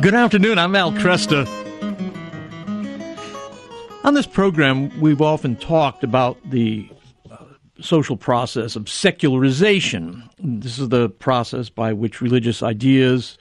Good afternoon. I'm Al Kresta. On this program, we've often talked about the uh, social process of secularization. This is the process by which religious ideas,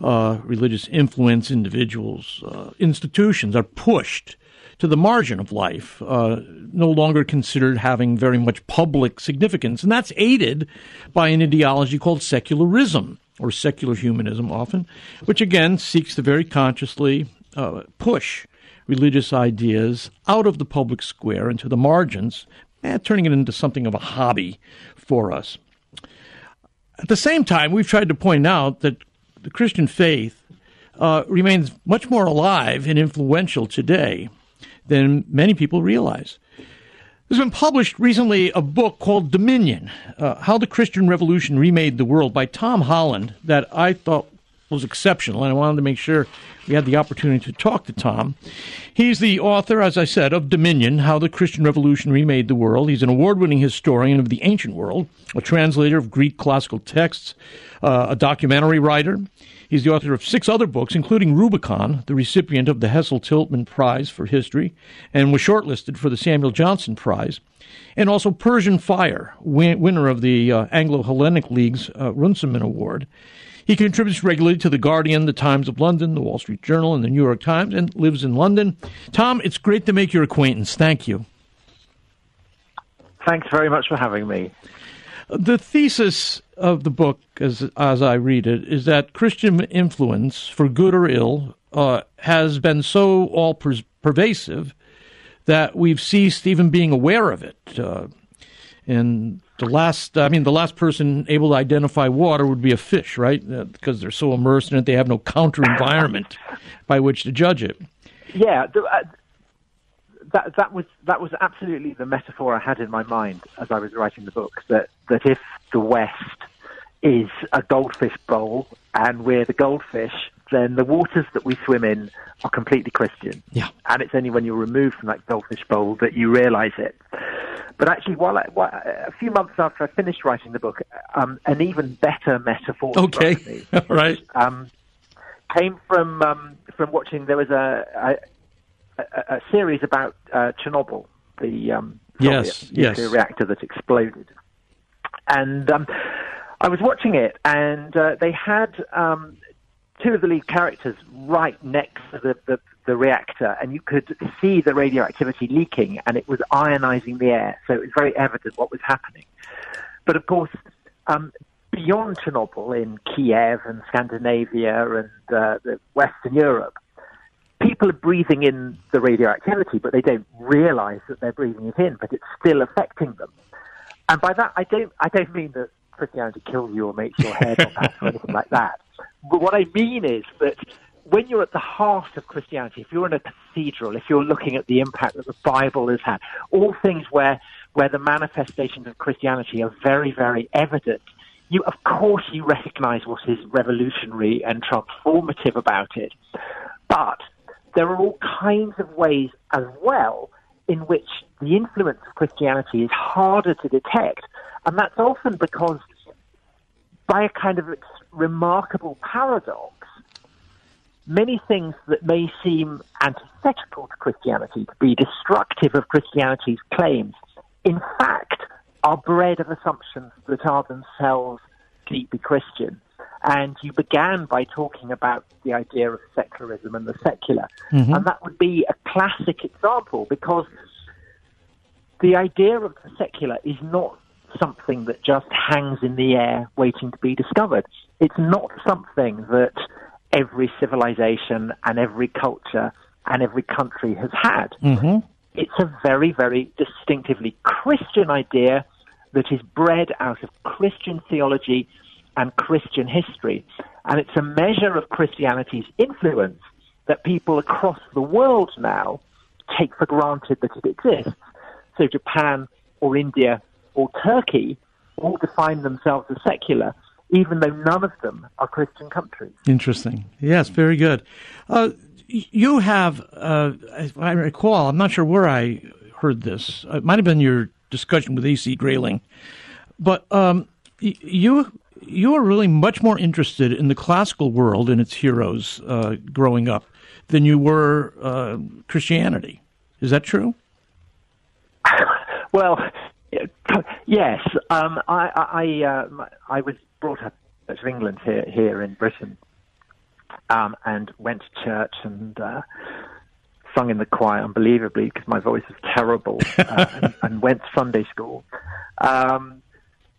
uh, religious influence, individuals, uh, institutions are pushed to the margin of life, uh, no longer considered having very much public significance. And that's aided by an ideology called secularism, or secular humanism often, which again seeks to very consciously uh, push religious ideas out of the public square into the margins, eh, turning it into something of a hobby for us. At the same time, we've tried to point out that the Christian faith uh, remains much more alive and influential today than many people realize. There's been published recently a book called Dominion uh, How the Christian Revolution Remade the World by Tom Holland that I thought was exceptional, and I wanted to make sure we had the opportunity to talk to Tom. He's the author, as I said, of Dominion How the Christian Revolution Remade the World. He's an award winning historian of the ancient world, a translator of Greek classical texts, uh, a documentary writer. He's the author of six other books, including Rubicon, the recipient of the Hessel Tiltman Prize for History, and was shortlisted for the Samuel Johnson Prize, and also Persian Fire, win- winner of the uh, Anglo Hellenic League's uh, Runciman Award. He contributes regularly to The Guardian, The Times of London, The Wall Street Journal, and The New York Times, and lives in London. Tom, it's great to make your acquaintance. Thank you. Thanks very much for having me. The thesis of the book, as as I read it, is that Christian influence, for good or ill, uh, has been so all per- pervasive that we've ceased even being aware of it. Uh, and the last, I mean, the last person able to identify water would be a fish, right? Uh, because they're so immersed in it, they have no counter environment by which to judge it. Yeah, the, uh, that that was that was absolutely the metaphor I had in my mind as I was writing the book. That that if the West is a goldfish bowl and we're the goldfish, then the waters that we swim in are completely Christian. Yeah. And it's only when you're removed from that goldfish bowl that you realize it. But actually, while, I, while a few months after I finished writing the book, um, an even better metaphor okay. me, right. Um, came from um, from watching. There was a, a, a series about uh, Chernobyl, the um, yes, nuclear yes. reactor that exploded, and um, I was watching it, and uh, they had um, two of the lead characters right next to the, the, the, reactor, and you could see the radioactivity leaking, and it was ionizing the air, so it was very evident what was happening. But of course, um, beyond Chernobyl, in Kiev and Scandinavia and uh, Western Europe, people are breathing in the radioactivity, but they don't realize that they're breathing it in, but it's still affecting them. And by that, I don't, I don't mean that Christianity kills you or makes your hair or anything like that. But what I mean is that when you're at the heart of Christianity, if you're in a cathedral, if you're looking at the impact that the Bible has had, all things where where the manifestations of Christianity are very, very evident, you of course you recognize what is revolutionary and transformative about it. But there are all kinds of ways as well in which the influence of Christianity is harder to detect. And that's often because by a kind of remarkable paradox, many things that may seem antithetical to Christianity, to be destructive of Christianity's claims, in fact are bred of assumptions that are themselves deeply Christian. And you began by talking about the idea of secularism and the secular. Mm-hmm. And that would be a classic example because the idea of the secular is not something that just hangs in the air waiting to be discovered. It's not something that every civilization and every culture and every country has had. Mm-hmm. It's a very, very distinctively Christian idea that is bred out of Christian theology and Christian history. And it's a measure of Christianity's influence that people across the world now take for granted that it exists. So Japan or India or Turkey all define themselves as secular, even though none of them are Christian countries. Interesting. Yes, very good. Uh, you have, uh, I recall, I'm not sure where I heard this. It might have been your discussion with A.C. Grayling, but um, you you were really much more interested in the classical world and its heroes uh, growing up than you were uh, Christianity. Is that true? well, yes. Um, I I, uh, I was brought up in England here here in Britain, um, and went to church and uh, sung in the choir unbelievably because my voice is terrible, uh, and, and, went to Sunday school. Um,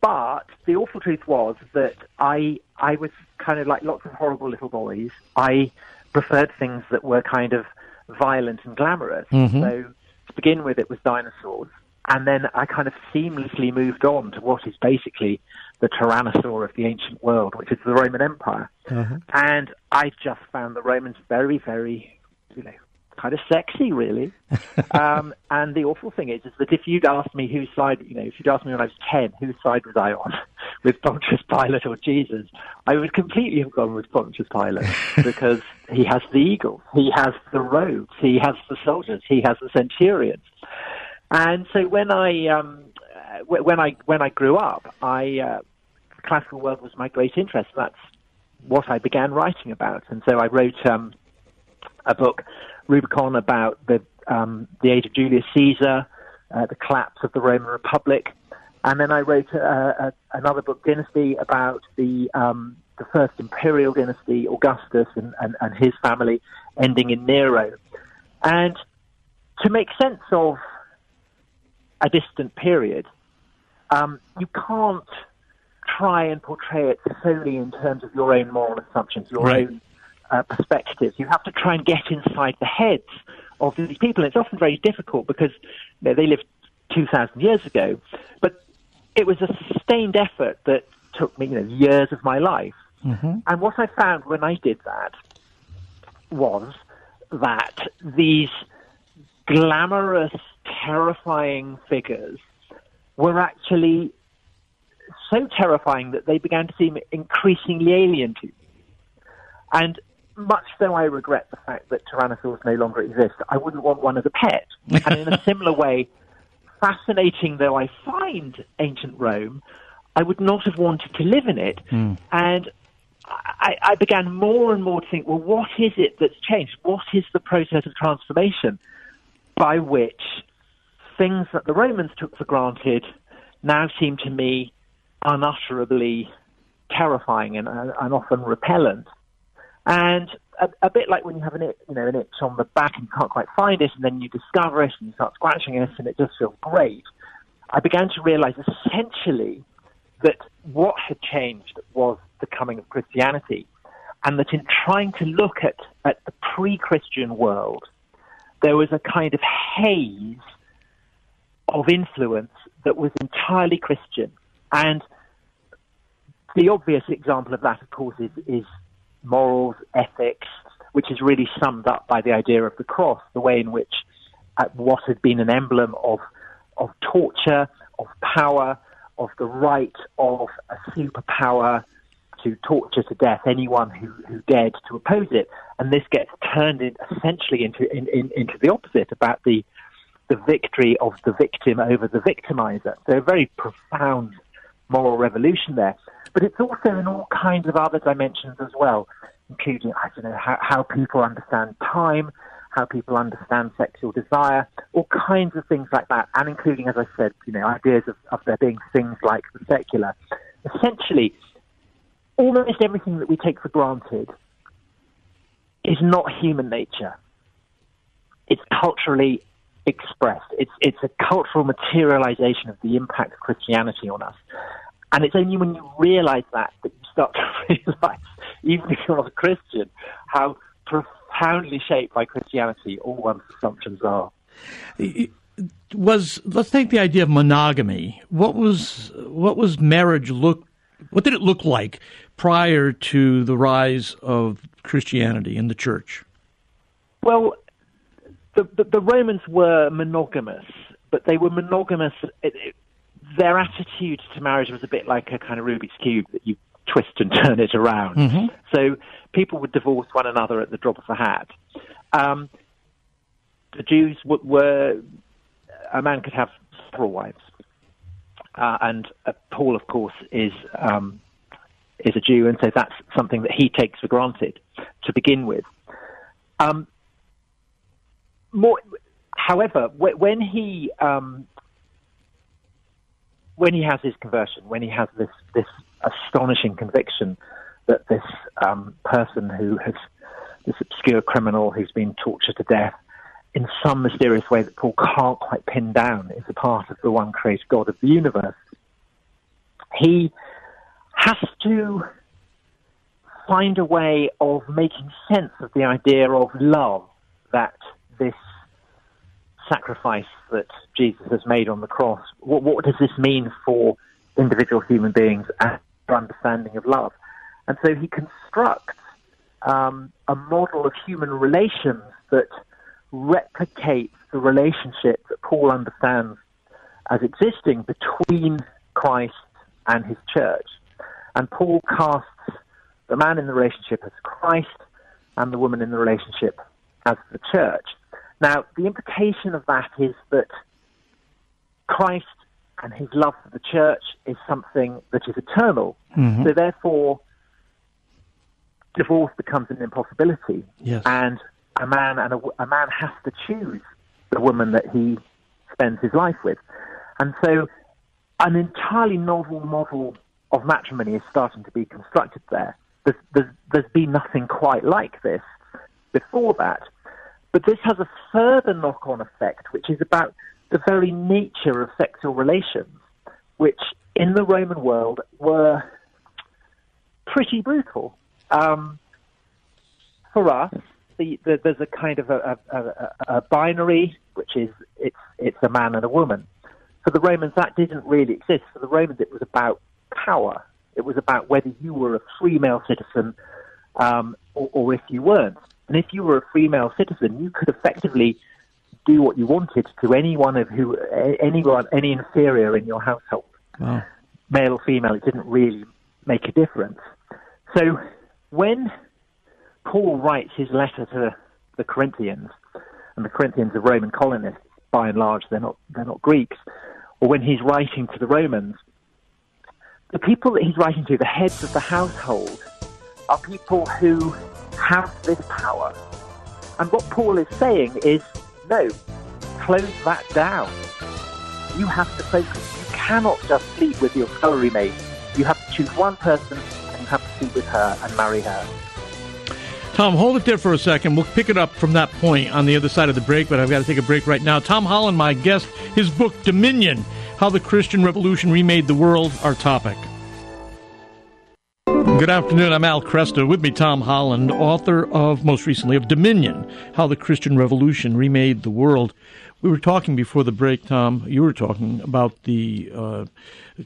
but the awful truth was that I I was kind of like lots of horrible little boys. I preferred things that were kind of violent and glamorous. Mm-hmm. So to begin with, it was dinosaurs, and then I kind of seamlessly moved on to what is basically the tyrannosaur of the ancient world, which is the Roman Empire. Uh-huh. And I just found the Romans very, very, you know, kind of sexy, really. um, and the awful thing is, is that if you'd asked me whose side, you know, if you'd asked me when I was 10, whose side was I on, with Pontius Pilate or Jesus, I would completely have gone with Pontius Pilate because he has the eagles, he has the robes, he has the soldiers, he has the centurions. And so when I, um, when I, when I grew up, I, uh, classical world was my great interest. That's what I began writing about. And so I wrote, um, a book Rubicon about the um, the age of Julius Caesar, uh, the collapse of the Roman Republic, and then I wrote a, a, another book, Dynasty, about the um, the first imperial dynasty, Augustus, and, and, and his family, ending in Nero. And to make sense of a distant period, um, you can't try and portray it solely in terms of your own moral assumptions, your right. own uh, perspectives. You have to try and get inside the heads of these people. And it's often very difficult because you know, they lived 2,000 years ago. But it was a sustained effort that took me you know, years of my life. Mm-hmm. And what I found when I did that was that these glamorous, terrifying figures were actually so terrifying that they began to seem increasingly alien to me. And much though I regret the fact that tyrannosaurs no longer exist, I wouldn't want one as a pet. and in a similar way, fascinating though I find ancient Rome, I would not have wanted to live in it. Mm. And I, I, began more and more to think, well, what is it that's changed? What is the process of transformation by which things that the Romans took for granted now seem to me unutterably terrifying and, and often repellent? And a, a, bit like when you have an itch, you know, an itch on the back and you can't quite find it, and then you discover it and you start scratching it, and it just feels great. I began to realize essentially that what had changed was the coming of Christianity, and that in trying to look at, at the pre-Christian world, there was a kind of haze of influence that was entirely Christian. And the obvious example of that, of course, is, is morals, ethics, which is really summed up by the idea of the cross, the way in which uh, what had been an emblem of, of torture, of power, of the right of a superpower to torture to death anyone who, who dared to oppose it. And this gets turned in, essentially into, in, in, into the opposite about the, the victory of the victim over the victimizer. So a very profound moral revolution there. But it's also in all kinds of other dimensions as well, including, I don't know, how, how people understand time, how people understand sexual desire, all kinds of things like that, and including, as I said, you know, ideas of, of there being things like the secular. Essentially, almost everything that we take for granted is not human nature. It's culturally expressed. It's it's a cultural materialization of the impact of Christianity on us. And it's only when you realize that that you start to realize, even if you're not a Christian, how profoundly shaped by Christianity all one's assumptions are. Was let's take the idea of monogamy. What was what was marriage look? What did it look like prior to the rise of Christianity in the church? Well, the, the, the Romans were monogamous, but they were monogamous. Their attitude to marriage was a bit like a kind of Rubik's cube that you twist and turn it around. Mm-hmm. So people would divorce one another at the drop of a hat. Um, the Jews w- were a man could have several wives, uh, and uh, Paul, of course, is um, is a Jew, and so that's something that he takes for granted to begin with. Um, more, however, when he um, when he has his conversion, when he has this this astonishing conviction that this um, person who has this obscure criminal who's been tortured to death in some mysterious way that Paul can't quite pin down is a part of the one created God of the universe. He has to find a way of making sense of the idea of love that this sacrifice that Jesus has made on the cross. What, what does this mean for individual human beings and their understanding of love? And so he constructs um, a model of human relations that replicates the relationship that Paul understands as existing between Christ and his church. And Paul casts the man in the relationship as Christ and the woman in the relationship as the church. Now, the implication of that is that Christ and his love for the church is something that is eternal. Mm-hmm. So, therefore, divorce becomes an impossibility. Yes. And a man and a, a man has to choose the woman that he spends his life with. And so, an entirely novel model of matrimony is starting to be constructed there. There's, there's, there's been nothing quite like this before that. But this has a further knock on effect, which is about the very nature of sexual relations, which in the Roman world were pretty brutal. Um, for us, the, the, there's a kind of a, a, a, binary, which is it's, it's a man and a woman. For the Romans, that didn't really exist. For the Romans, it was about power. It was about whether you were a free male citizen um, or, or if you weren't. And if you were a free male citizen, you could effectively do what you wanted to anyone of who anyone any inferior in your household, wow. male or female. It didn't really make a difference. So when Paul writes his letter to the Corinthians, and the Corinthians are Roman colonists by and large, they're not they're not Greeks, or when he's writing to the Romans, the people that he's writing to, the heads of the household, are people who have this power. And what Paul is saying is, no, close that down. You have to focus. You cannot just sleep with your scullery maid. You have to choose one person and you have to sleep with her and marry her. Tom, hold it there for a second. We'll pick it up from that point on the other side of the break, but I've got to take a break right now. Tom Holland, my guest, his book, Dominion How the Christian Revolution Remade the World, our topic. Good afternoon. I'm Al Kresta. With me, Tom Holland, author of, most recently, of Dominion How the Christian Revolution Remade the World. We were talking before the break, Tom. You were talking about the uh,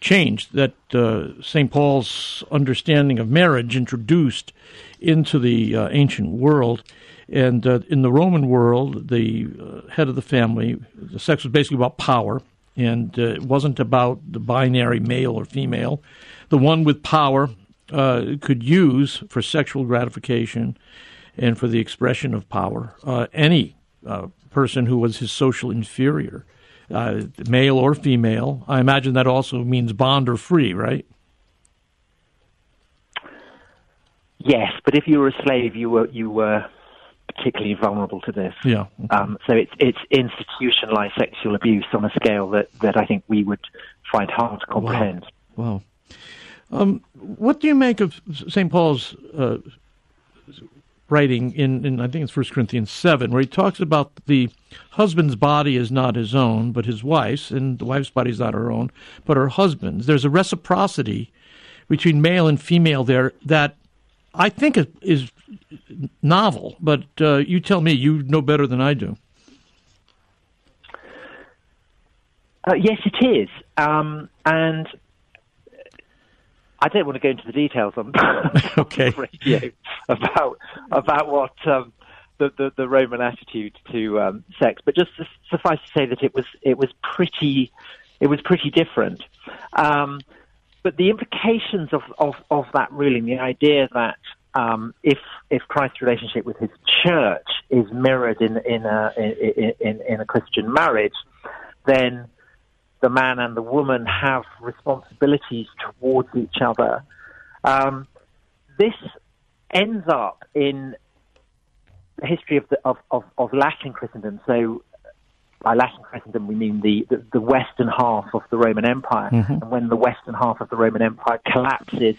change that uh, St. Paul's understanding of marriage introduced into the uh, ancient world. And uh, in the Roman world, the uh, head of the family, the sex was basically about power, and uh, it wasn't about the binary male or female. The one with power uh, could use for sexual gratification and for the expression of power uh, any uh, person who was his social inferior, uh, male or female. I imagine that also means bond or free, right? Yes, but if you were a slave, you were you were particularly vulnerable to this. Yeah. Um, so it's it's institutionalized sexual abuse on a scale that, that I think we would find hard to comprehend. Wow. wow. Um, what do you make of St. Paul's uh, writing in, in, I think it's First Corinthians 7, where he talks about the husband's body is not his own, but his wife's, and the wife's body is not her own, but her husband's. There's a reciprocity between male and female there that I think is novel, but uh, you tell me, you know better than I do. Uh, yes, it is. Um, and I don't want to go into the details on okay. radio about about what um, the, the, the Roman attitude to um, sex, but just suffice to say that it was it was pretty it was pretty different. Um, but the implications of, of, of that ruling, the idea that um, if if Christ's relationship with His church is mirrored in in a in, in, in a Christian marriage, then the man and the woman have responsibilities towards each other Um, this ends up in the history of, the, of, of, of Latin Christendom. So by Latin Christendom, we mean the, the, the western half of the Roman Empire. Mm-hmm. And when the western half of the Roman Empire collapses,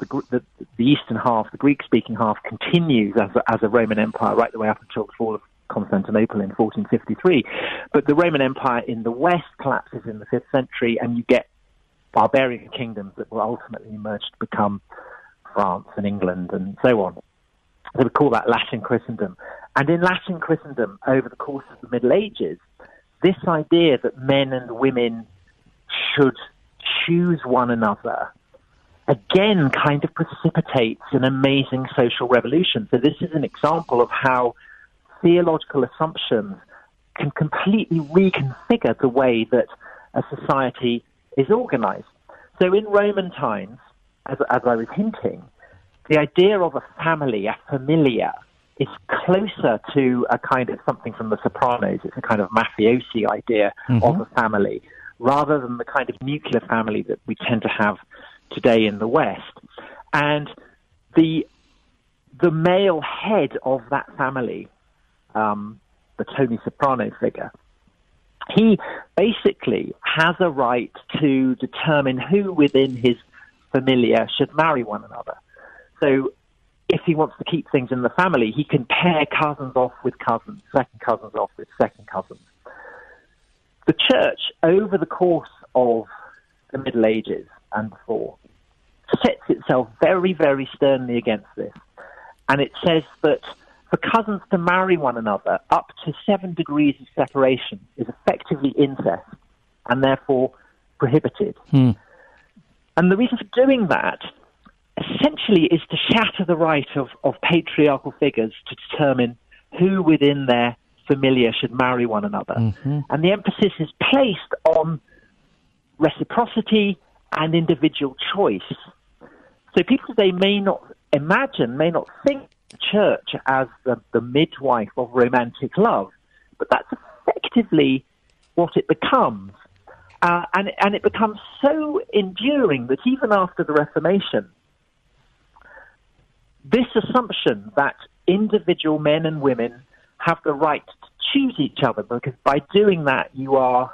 the, the, the eastern half, the Greek speaking half, continues as a, as a Roman Empire right the way up until the fall of Constantinople in 1453. But the Roman Empire in the west collapses in the 5th century, and you get barbarian kingdoms that will ultimately emerge to become France and England and so on. So we call that Latin Christendom. And in Latin Christendom, over the course of the Middle Ages, this idea that men and women should choose one another again kind of precipitates an amazing social revolution. So this is an example of how theological assumptions can completely reconfigure the way that a society is organized. So in Roman times, as, as I was hinting, the idea of a family, a familia, is closer to a kind of something from the Sopranos. It's a kind of mafiosi idea mm-hmm. of a family, rather than the kind of nuclear family that we tend to have today in the West. And the the male head of that family, um, the Tony Soprano figure, he basically has a right to determine who within his familia should marry one another. So if he wants to keep things in the family, he can pair cousins off with cousins, second cousins off with second cousins. The church, over the course of the Middle Ages and before, sets itself very, very sternly against this. And it says that for cousins to marry one another up to seven degrees of separation is effectively incest and therefore prohibited. Hmm. And the reason for doing that essentially is to shatter the right of, of patriarchal figures to determine who within their familia should marry one another. Mm-hmm. And the emphasis is placed on reciprocity and individual choice. So people today may not imagine, may not think church as the, the midwife of romantic love, but that's effectively what it becomes. Uh, and, and it becomes so enduring that even after the Reformation, this assumption that individual men and women have the right to choose each other, because by doing that, you are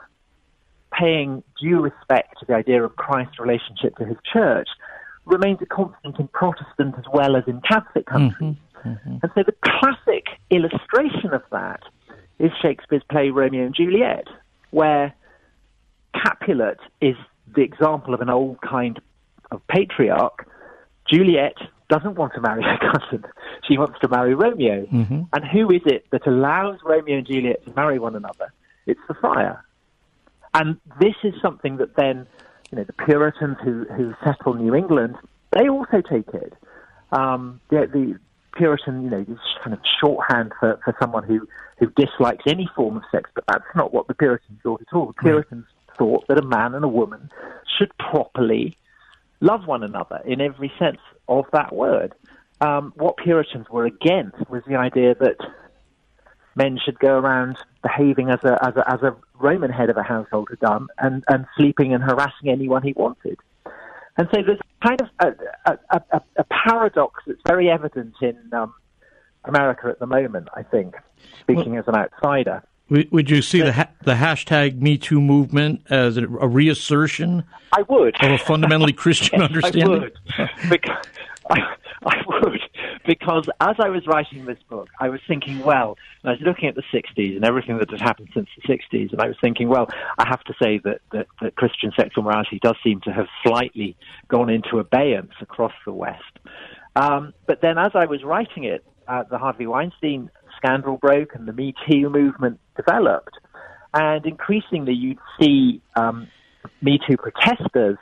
paying due respect to the idea of Christ's relationship to his church, remains a constant in Protestant as well as in Catholic countries. Mm-hmm, mm-hmm. And so the classic illustration of that is Shakespeare's play Romeo and Juliet, where Capulet is the example of an old kind of patriarch. Juliet doesn't want to marry her cousin. She wants to marry Romeo. Mm-hmm. And who is it that allows Romeo and Juliet to marry one another? It's the friar. And this is something that then, you know, the Puritans who, who settle New England, they also take it. Um, the, the Puritan, you know, is kind of shorthand for, for someone who, who dislikes any form of sex, but that's not what the Puritans thought at all. The Puritans thought that a man and a woman should properly love one another in every sense of that word. Um, what Puritans were against was the idea that men should go around behaving as a, as a, as a Roman head of a household had done and, and sleeping and harassing anyone he wanted. And so there's kind of a, a, a, a paradox that's very evident in um, America at the moment, I think, speaking well, as an outsider. Would you see the ha- the hashtag Me Too movement as a, a reassertion? I would of a fundamentally Christian yes, understanding. I would, because, I, I would, because as I was writing this book, I was thinking, well, I was looking at the '60s and everything that had happened since the '60s, and I was thinking, well, I have to say that that, that Christian sexual morality does seem to have slightly gone into abeyance across the West. Um, but then, as I was writing it, uh, the Harvey Weinstein scandal broke and the Me Too movement developed. And increasingly, you'd see um, Me Too protesters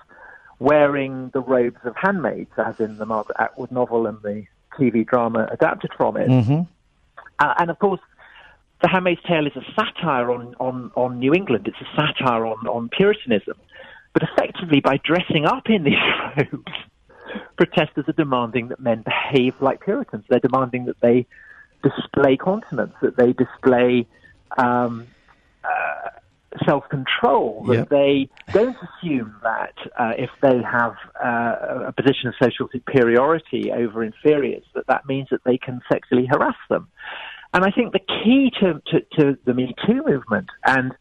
wearing the robes of handmaids, as in the Margaret Atwood novel and the TV drama adapted from it. Mm-hmm. Uh, and of course, The Handmaid's Tale is a satire on, on, on New England. It's a satire on, on Puritanism. But effectively, by dressing up in these robes, protesters are demanding that men behave like Puritans. They're demanding that they display continence, that they display um, uh, self control that Yep. they don't assume that uh, if they have uh, a position of social superiority over inferiors, that that means that they can sexually harass them. And I think the key to, to, to the Me Too movement and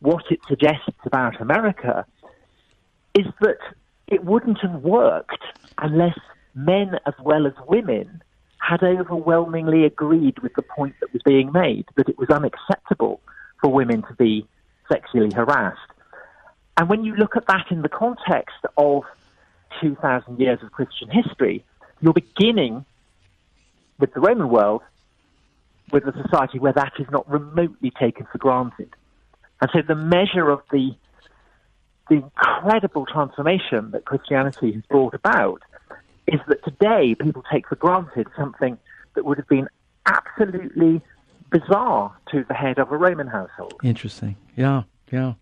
what it suggests about America is that it wouldn't have worked unless men as well as women had overwhelmingly agreed with the point that was being made, that it was unacceptable for women to be sexually harassed. And when you look at that in the context of 2,000 years of Christian history, you're beginning with the Roman world with a society where that is not remotely taken for granted. And so the measure of the the incredible transformation that Christianity has brought about is that today people take for granted something that would have been absolutely bizarre to the head of a Roman household. Interesting. Yeah, yeah.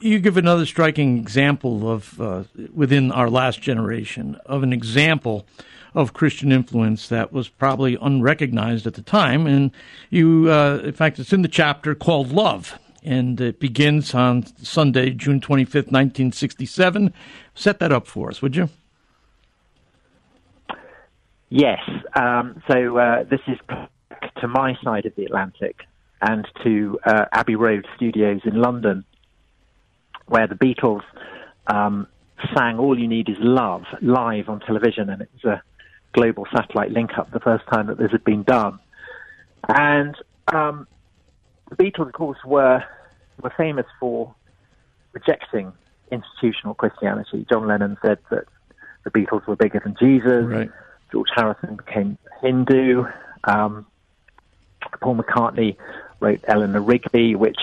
You give another striking example of uh, within our last generation of an example of Christian influence that was probably unrecognized at the time, and you, uh, in fact, it's in the chapter called "Love." And it begins on Sunday, June 25th, 1967. Set that up for us, would you? Yes. Um, so uh, this is to my side of the Atlantic and to uh, Abbey Road Studios in London, where the Beatles um, sang "All You Need Is Love" live on television, and it was a global satellite link-up, the first time that this had been done. And um, the Beatles, of course, were were famous for rejecting institutional Christianity. John Lennon said that the Beatles were bigger than Jesus. Right. George Harrison became Hindu. Um, Paul McCartney wrote Eleanor Rigby, which,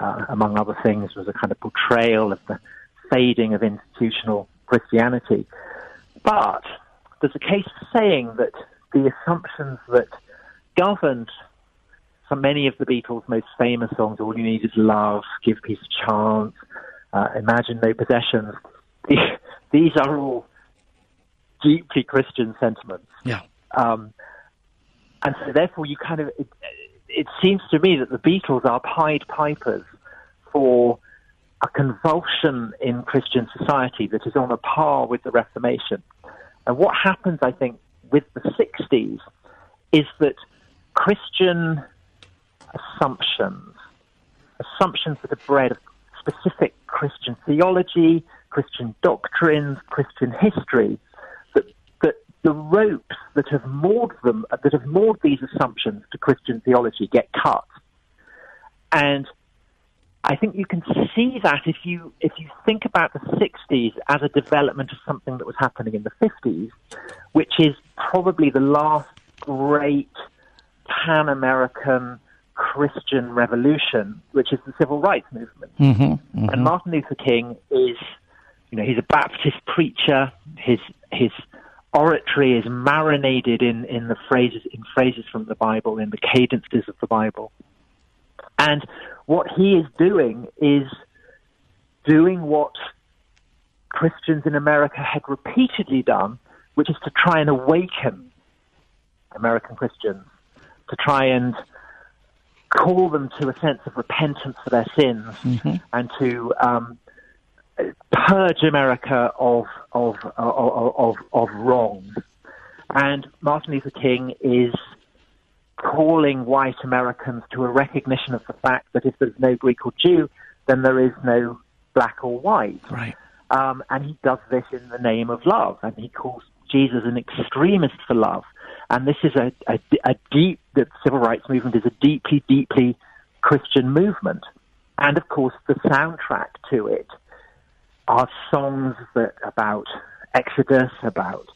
uh, among other things, was a kind of portrayal of the fading of institutional Christianity. But there's a case for saying that the assumptions that governed so many of the Beatles' most famous songs, All You Need Is Love, Give Peace a Chance, uh, Imagine No Possessions, these are all deeply Christian sentiments. Yeah. Um, and so, therefore, you kind of it, seems to me that the Beatles are Pied Pipers for a convulsion in Christian society that is on a par with the Reformation. And what happens, I think, with the 60s is that Christian assumptions, assumptions that are bred of specific Christian theology, Christian doctrines, Christian history, the ropes that have moored them, that have moored these assumptions to Christian theology get cut. And I think you can see that if you if you think about the 60s as a development of something that was happening in the 50s, which is probably the last great pan American Christian revolution, which is the civil rights movement. Mm-hmm, mm-hmm. And Martin Luther King is, you know, he's a Baptist preacher. His his oratory is marinated in, in the phrases in phrases from the Bible, in the cadences of the Bible. And what he is doing is doing what Christians in America had repeatedly done, which is to try and awaken American Christians, to try and call them to a sense of repentance for their sins mm-hmm. and to um, purge America of of, of of of wrongs. And Martin Luther King is calling white Americans to a recognition of the fact that if there's no Greek or Jew, then there is no black or white. Right. Um, and he does this in the name of love, and he calls Jesus an extremist for love. And this is a, a, a deep, the civil rights movement is a deeply, deeply Christian movement. And of course, the soundtrack to it are songs that about Exodus, about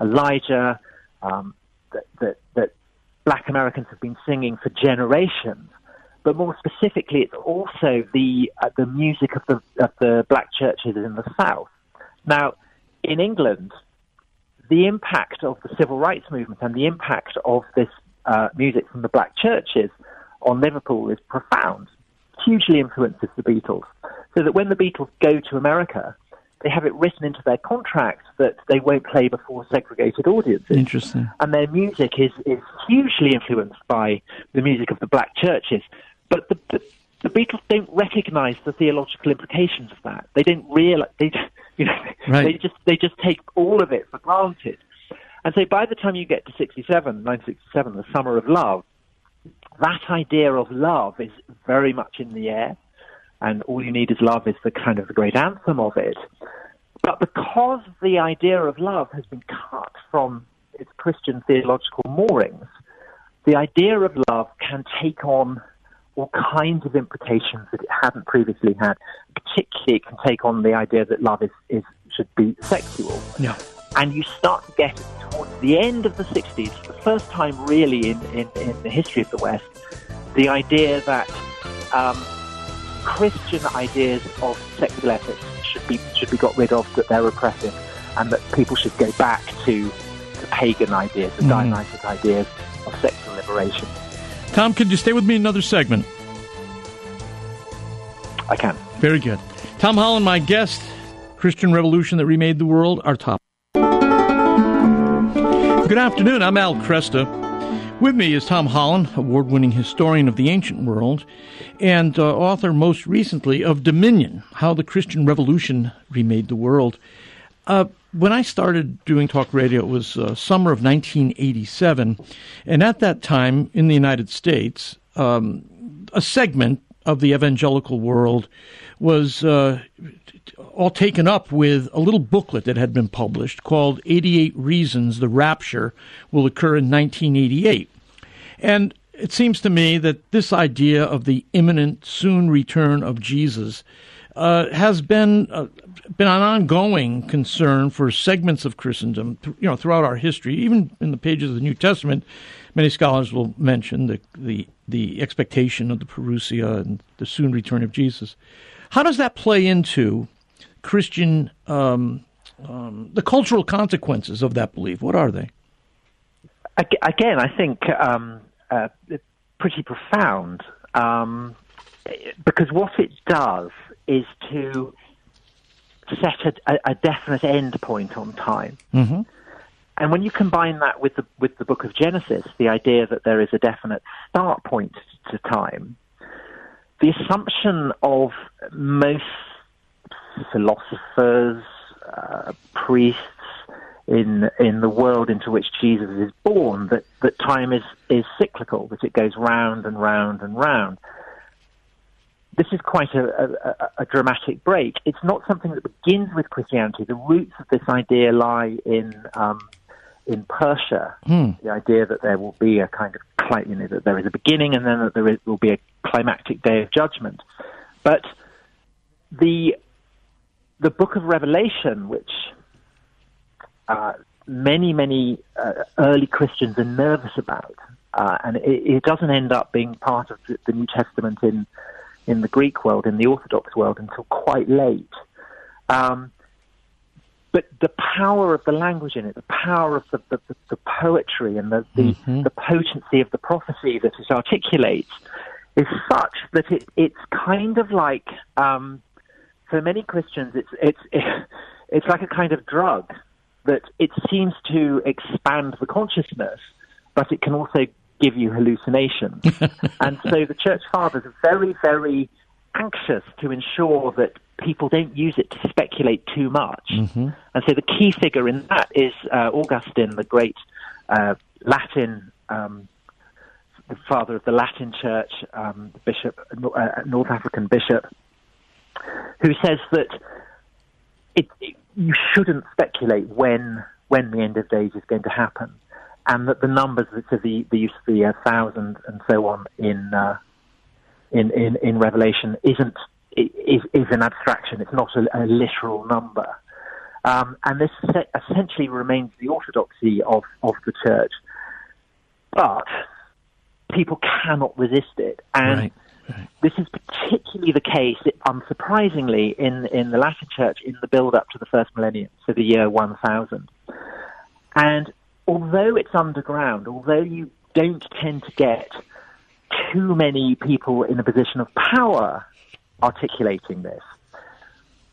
Elijah, um, that, that, that black Americans have been singing for generations. But more specifically, it's also the uh, the music of the of the black churches in the South. Now, in England, the impact of the civil rights movement and the impact of this uh, music from the black churches on Liverpool is profound. Hugely influences the Beatles, so that when the Beatles go to America, they have it written into their contract that they won't play before segregated audiences. Interesting. And their music is, is hugely influenced by the music of the black churches. But the, the, the Beatles don't recognize the theological implications of that. They don't realize they, you know, right. they just they just take all of it for granted. And so by the time you get to 67, 1967, the summer of love, that idea of love is very much in the air, and all you need is love is the kind of the great anthem of it. But because the idea of love has been cut from its Christian theological moorings, the idea of love can take on all kinds of implications that it hadn't previously had. Particularly, it can take on the idea that love is, is should be sexual. Yeah. And you start to get towards the end of the 60s, for the first time really in, in, in the history of the West, the idea that um, Christian ideas of sexual ethics should be should be got rid of, that they're repressive, and that people should go back to the pagan ideas, the mm. Dionysiac ideas of sexual liberation. Tom, could you stay with me another segment? I can. Very good. Tom Holland, my guest, Christian Revolution that remade the world, our top. Good afternoon. I'm Al Kresta. With me is Tom Holland, award winning historian of the ancient world, and uh, author most recently of Dominion How the Christian Revolution Remade the World. Uh, when I started doing talk radio, it was uh, summer of 1987, and at that time in the United States, um, a segment of the evangelical world was uh, all taken up with a little booklet that had been published called 88 Reasons the Rapture Will Occur in 1988. And it seems to me that this idea of the imminent, soon return of Jesus uh, has been uh, been an ongoing concern for segments of Christendom, you know, throughout our history. Even in the pages of the New Testament, many scholars will mention the the, the expectation of the parousia and the soon return of Jesus. How does that play into Christian um, um, the cultural consequences of that belief? What are they? Again, I think um, uh, pretty profound um, because what it does is to set a, a definite end point on time. Mm-hmm. And when you combine that with the with the book of Genesis, the idea that there is a definite start point to time, the assumption of most philosophers, uh, priests in in the world into which Jesus is born that, that time is, is cyclical, that it goes round and round and round this is quite a, a, a, dramatic break. It's not something that begins with Christianity. The roots of this idea lie in um, in Persia. Hmm. The idea that there will be a kind of you know that there is a beginning and then that there is, will be a climactic day of judgment. But the the Book of Revelation, which uh, many many uh, early Christians are nervous about, uh, and it, it, doesn't end up being part of the, the New Testament in in the Greek world, in the Orthodox world, until quite late. Um, but the power of the language in it, the power of the, the, the poetry and the, the, mm-hmm. the, potency of the prophecy that it articulates is such that it, it's kind of like, um, for many Christians, it's, it's, it's like a kind of drug that it seems to expand the consciousness, but it can also give you hallucinations. and so the church fathers are very, very anxious to ensure that people don't use it to speculate too much. Mm-hmm. And so the key figure in that is uh, Augustine, the great uh, Latin. Um, the father of the Latin Church, um, bishop, uh, North African bishop, who says that it, it, you shouldn't speculate when when the end of days is going to happen and that the numbers, so the, the use of the uh, thousand and so on in, uh, in, in, in Revelation isn't, is, is an abstraction. It's not a, a literal number. Um, and this essentially remains the orthodoxy of, of the church. But people cannot resist it. And right, right. this is particularly the case, unsurprisingly, in, in the Latin church in the build up to the first millennium, so the year 1000. And although it's underground, although you don't tend to get too many people in a position of power articulating this,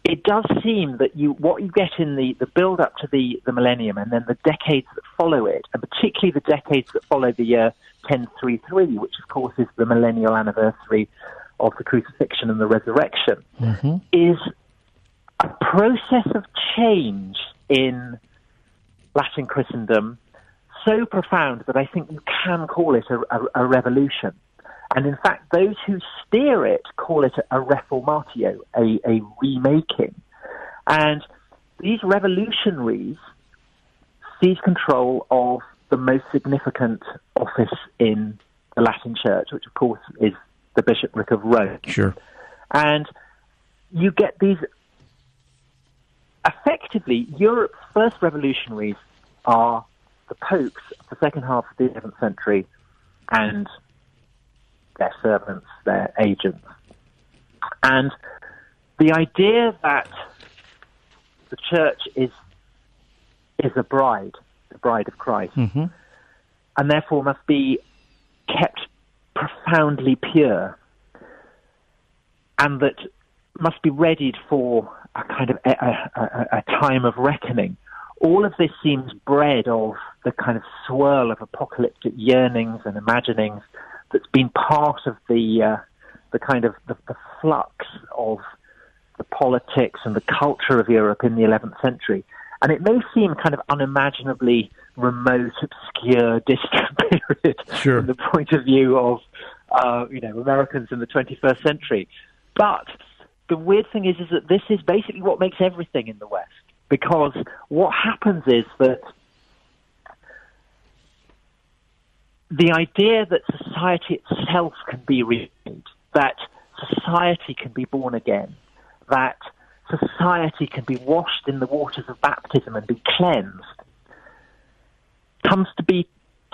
it does seem that you what you get in the, the build up to the, the millennium and then the decades that follow it, and particularly the decades that follow the year 1033, which of course is the millennial anniversary of the crucifixion and the resurrection, mm-hmm. is a process of change in Latin Christendom so profound that I think you can call it a, a, a revolution. And in fact, those who steer it call it a, reformatio, a, a remaking. And these revolutionaries seize control of the most significant office in the Latin Church, which of course is the bishopric of Rome. Sure. And you get these effectively Europe's first revolutionaries are the popes of the second half of the 11th century and their servants, their agents. And the idea that the church is is a bride, the bride of Christ, mm-hmm. and therefore must be kept profoundly pure, and that must be readied for a kind of a, a, a time of reckoning. All of this seems bred of the kind of swirl of apocalyptic yearnings and imaginings that's been part of the uh, the kind of the, the flux of the politics and the culture of Europe in the 11th century. And it may seem kind of unimaginably remote, obscure, distant period sure. from the point of view of, uh, you know, Americans in the 21st century. But the weird thing is, is that this is basically what makes everything in the West. Because what happens is that the idea that society itself can be renewed, that society can be born again, that society can be washed in the waters of baptism and be cleansed, comes to be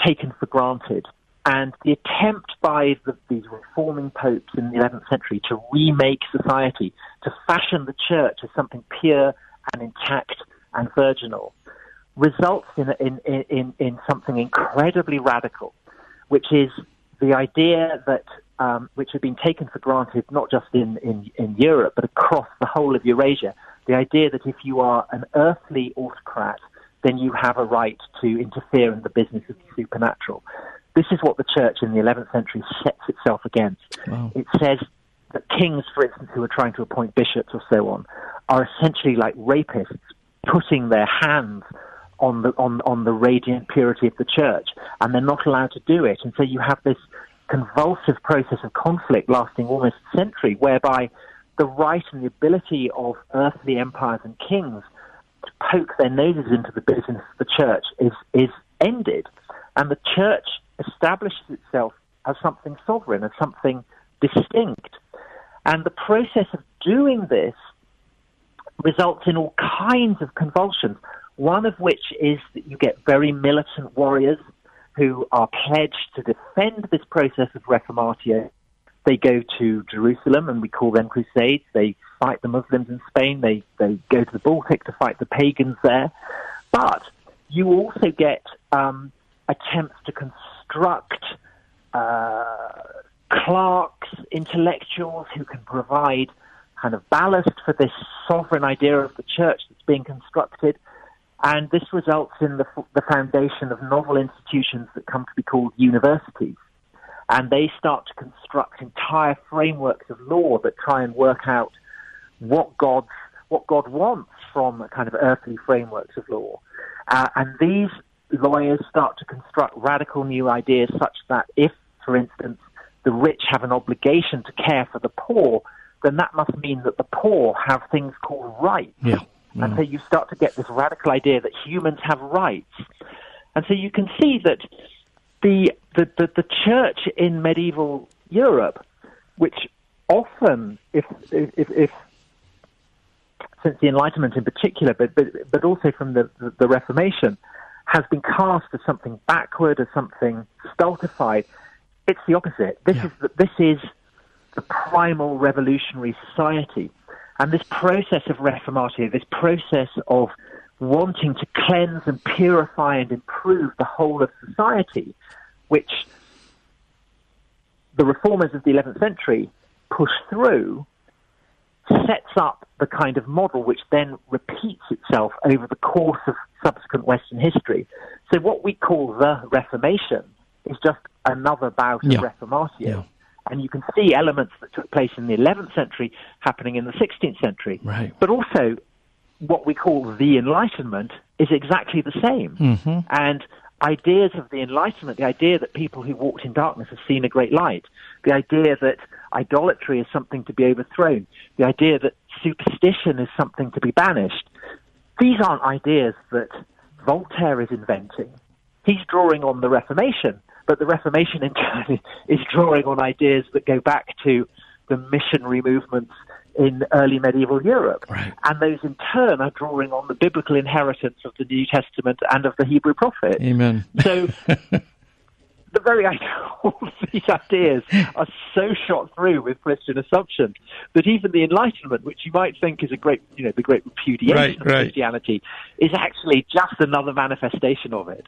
taken for granted. And the attempt by the, these reforming popes in the 11th century to remake society, to fashion the church as something pure and intact and virginal, results in, in, in, in something incredibly radical which is the idea that um, which had been taken for granted not just in, in, in Europe but across the whole of Eurasia. The idea that if you are an earthly autocrat, then you have a right to interfere in the business of the supernatural. This is what the church in the 11th century sets itself against. Wow. It says that kings, for instance, who are trying to appoint bishops or so on, are essentially like rapists putting their hands on the on on the radiant purity of the church, and they're not allowed to do it. And so you have this convulsive process of conflict lasting almost a century, whereby the right and the ability of earthly empires and kings to poke their noses into the business of the church is is ended, and the church establishes itself as something sovereign, as something distinct. And the process of doing this results in all kinds of convulsions. One of which is that you get very militant warriors who are pledged to defend this process of reformatio. They go to Jerusalem, and we call them crusades. They fight the Muslims in Spain. They they go to the Baltic to fight the pagans there. But you also get um, attempts to construct uh, clerks, intellectuals who can provide kind of ballast for this sovereign idea of the church that's being constructed. And this results in the, the foundation of novel institutions that come to be called universities. And they start to construct entire frameworks of law that try and work out what God, what God wants from kind of earthly frameworks of law. Uh, and these lawyers start to construct radical new ideas such that if, for instance, the rich have an obligation to care for the poor, then that must mean that the poor have things called rights. Yeah. And so mm. you start to get this radical idea that humans have rights. And so you can see that the, the, the, the church in medieval Europe, which often, if, if, if since the Enlightenment in particular, but, but, but also from the, the, the Reformation, has been cast as something backward, as something stultified. It's the opposite. This yeah. is the, this is the primal revolutionary society and this process of reformatio, this process of wanting to cleanse and purify and improve the whole of society, which the reformers of the 11th century push through, sets up the kind of model which then repeats itself over the course of subsequent Western history. So what we call the Reformation is just another bout yeah. of reformatio. Yeah. And you can see elements that took place in the 11th century happening in the 16th century. Right. But also, what we call the Enlightenment is exactly the same. Mm-hmm. And ideas of the Enlightenment, the idea that people who walked in darkness have seen a great light, the idea that idolatry is something to be overthrown, the idea that superstition is something to be banished, these aren't ideas that Voltaire is inventing. He's drawing on the Reformation, but the Reformation in turn is drawing on ideas that go back to the missionary movements in early medieval Europe. Right. And those in turn are drawing on the biblical inheritance of the New Testament and of the Hebrew prophets. Amen. So the very idea, all of these ideas are so shot through with Christian assumptions that even the Enlightenment, which you might think is a great, you know, the great repudiation Right, of right. Christianity, is actually just another manifestation of it.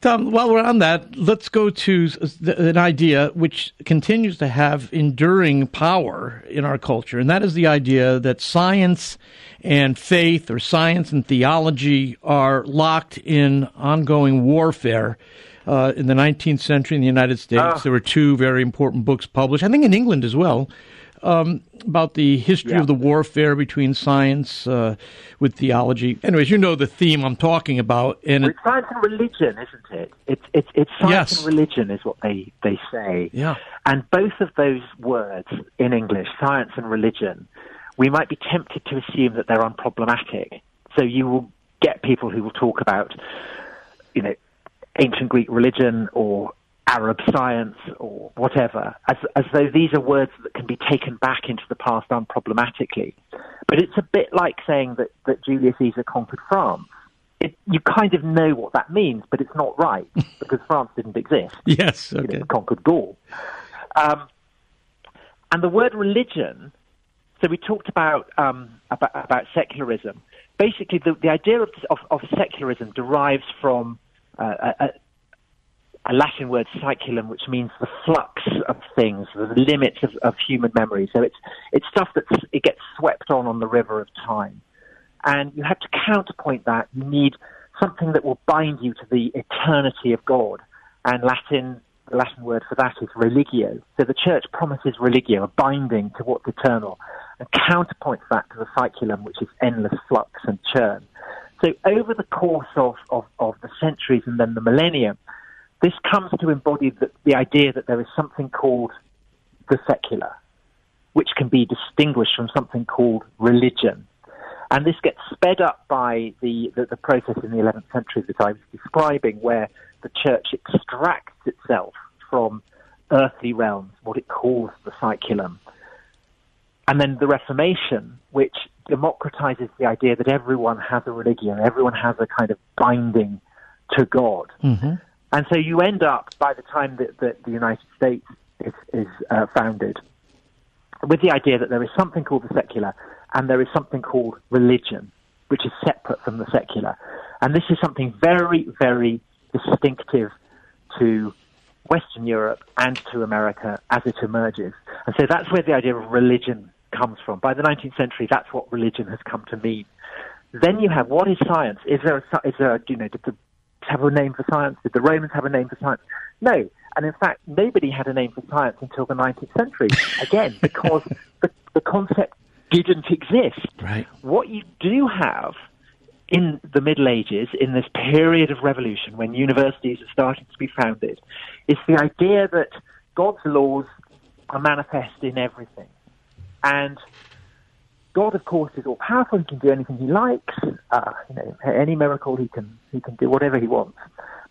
Tom, while we're on that, let's go to an idea which continues to have enduring power in our culture, and that is the idea that science and faith, or science and theology, are locked in ongoing warfare. Uh, in the 19th century in the United States, Ah. there were two very important books published, I think in England as well, um, about the history Yeah. of the warfare between science uh, with theology. Anyways, you know the theme I'm talking about, and Well, It's science and religion, isn't it? It's it's it's science Yes. and religion is what they they say. Yeah. And both of those words in English, science and religion, we might be tempted to assume that they're unproblematic. So you will get people who will talk about, you know, ancient Greek religion or Arab science or whatever, as, as though these are words that can be taken back into the past unproblematically. But it's a bit like saying that, that Julius Caesar conquered France. It, you kind of know what that means, but it's not right because France didn't exist yes, you know, okay. conquered Gaul. Um, and the word religion, so we talked about, um, about, about secularism. Basically, the, the idea of, of, of secularism derives from uh, a, a, Latin word saeculum, which means the flux of things, the limits of, of human memory. So it's, it's stuff that it gets swept on on the river of time. And you have to counterpoint that. You need something that will bind you to the eternity of God. And Latin, the Latin word for that is religio. So the church promises religio, a binding to what's eternal, and counterpoints that to the saeculum, which is endless flux and churn. So over the course of, of, of the centuries and then the millennium, this comes to embody the, the idea that there is something called the secular, which can be distinguished from something called religion. And this gets sped up by the, the, the process in the 11th century that I was describing, where the church extracts itself from earthly realms, what it calls the saeculum. And then the Reformation, which democratizes the idea that everyone has a religion, everyone has a kind of binding to God. hmm And so you end up, by the time that, that the United States is, is uh, founded, with the idea that there is something called the secular and there is something called religion, which is separate from the secular. And this is something very, very distinctive to Western Europe and to America as it emerges. And so that's where the idea of religion comes from. By the 19th century, that's what religion has come to mean. Then you have what is science? Is there a, is there a, you know, did the have a name for science? Did the Romans have a name for science? No. And in fact, nobody had a name for science until the 19th century. Again, because the, the concept didn't exist. Right. What you do have in the Middle Ages, in this period of revolution when universities are starting to be founded, is the idea that God's laws are manifest in everything. And God, of course, is all powerful. He can do anything he likes. Uh, you know, any miracle he can he can do whatever he wants.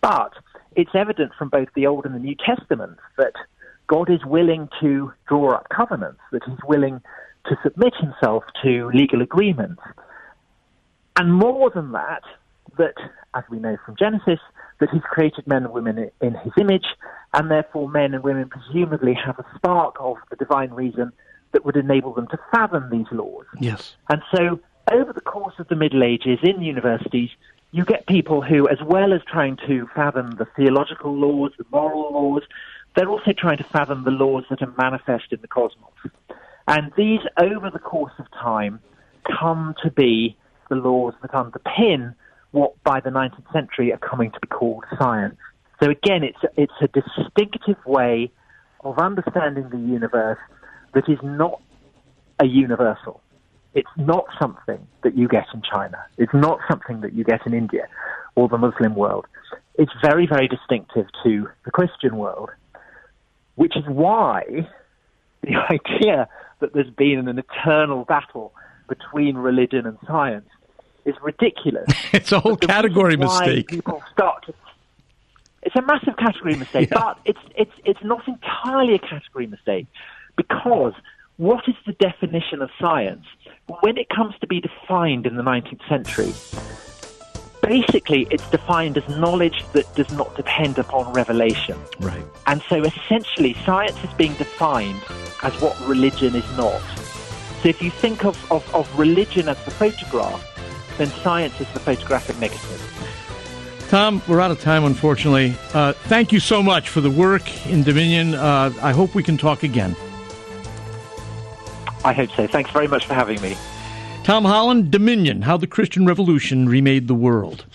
But it's evident from both the Old and the New Testaments that God is willing to draw up covenants. That He's willing to submit Himself to legal agreements. And more than that, that as we know from Genesis, that He's created men and women in His image, and therefore men and women presumably have a spark of the divine reason that would enable them to fathom these laws. Yes. And so, over the course of the Middle Ages in universities, you get people who, as well as trying to fathom the theological laws, the moral laws, they're also trying to fathom the laws that are manifest in the cosmos. And these, over the course of time, come to be the laws that underpin what by the 19th century are coming to be called science. So again, it's, it's a distinctive way of understanding the universe that is not a universal. It's not something that you get in China. It's not something that you get in India or the Muslim world. It's very, very distinctive to the Christian world, which is why the idea that there's been an eternal battle between religion and science is ridiculous. it's a whole category mistake. People start to it's a massive category mistake, yeah. but it's it's it's not entirely a category mistake because what is the definition of science? When it comes to be defined in the 19th century, basically it's defined as knowledge that does not depend upon revelation. Right. And so essentially science is being defined as what religion is not. So if you think of, of, of religion as the photograph, then science is the photographic negative. Tom, we're out of time, unfortunately. Uh, thank you so much for the work in Dominion. Uh, I hope we can talk again. I hope so. Thanks very much for having me. Tom Holland, Dominion How the Christian Revolution Remade the World.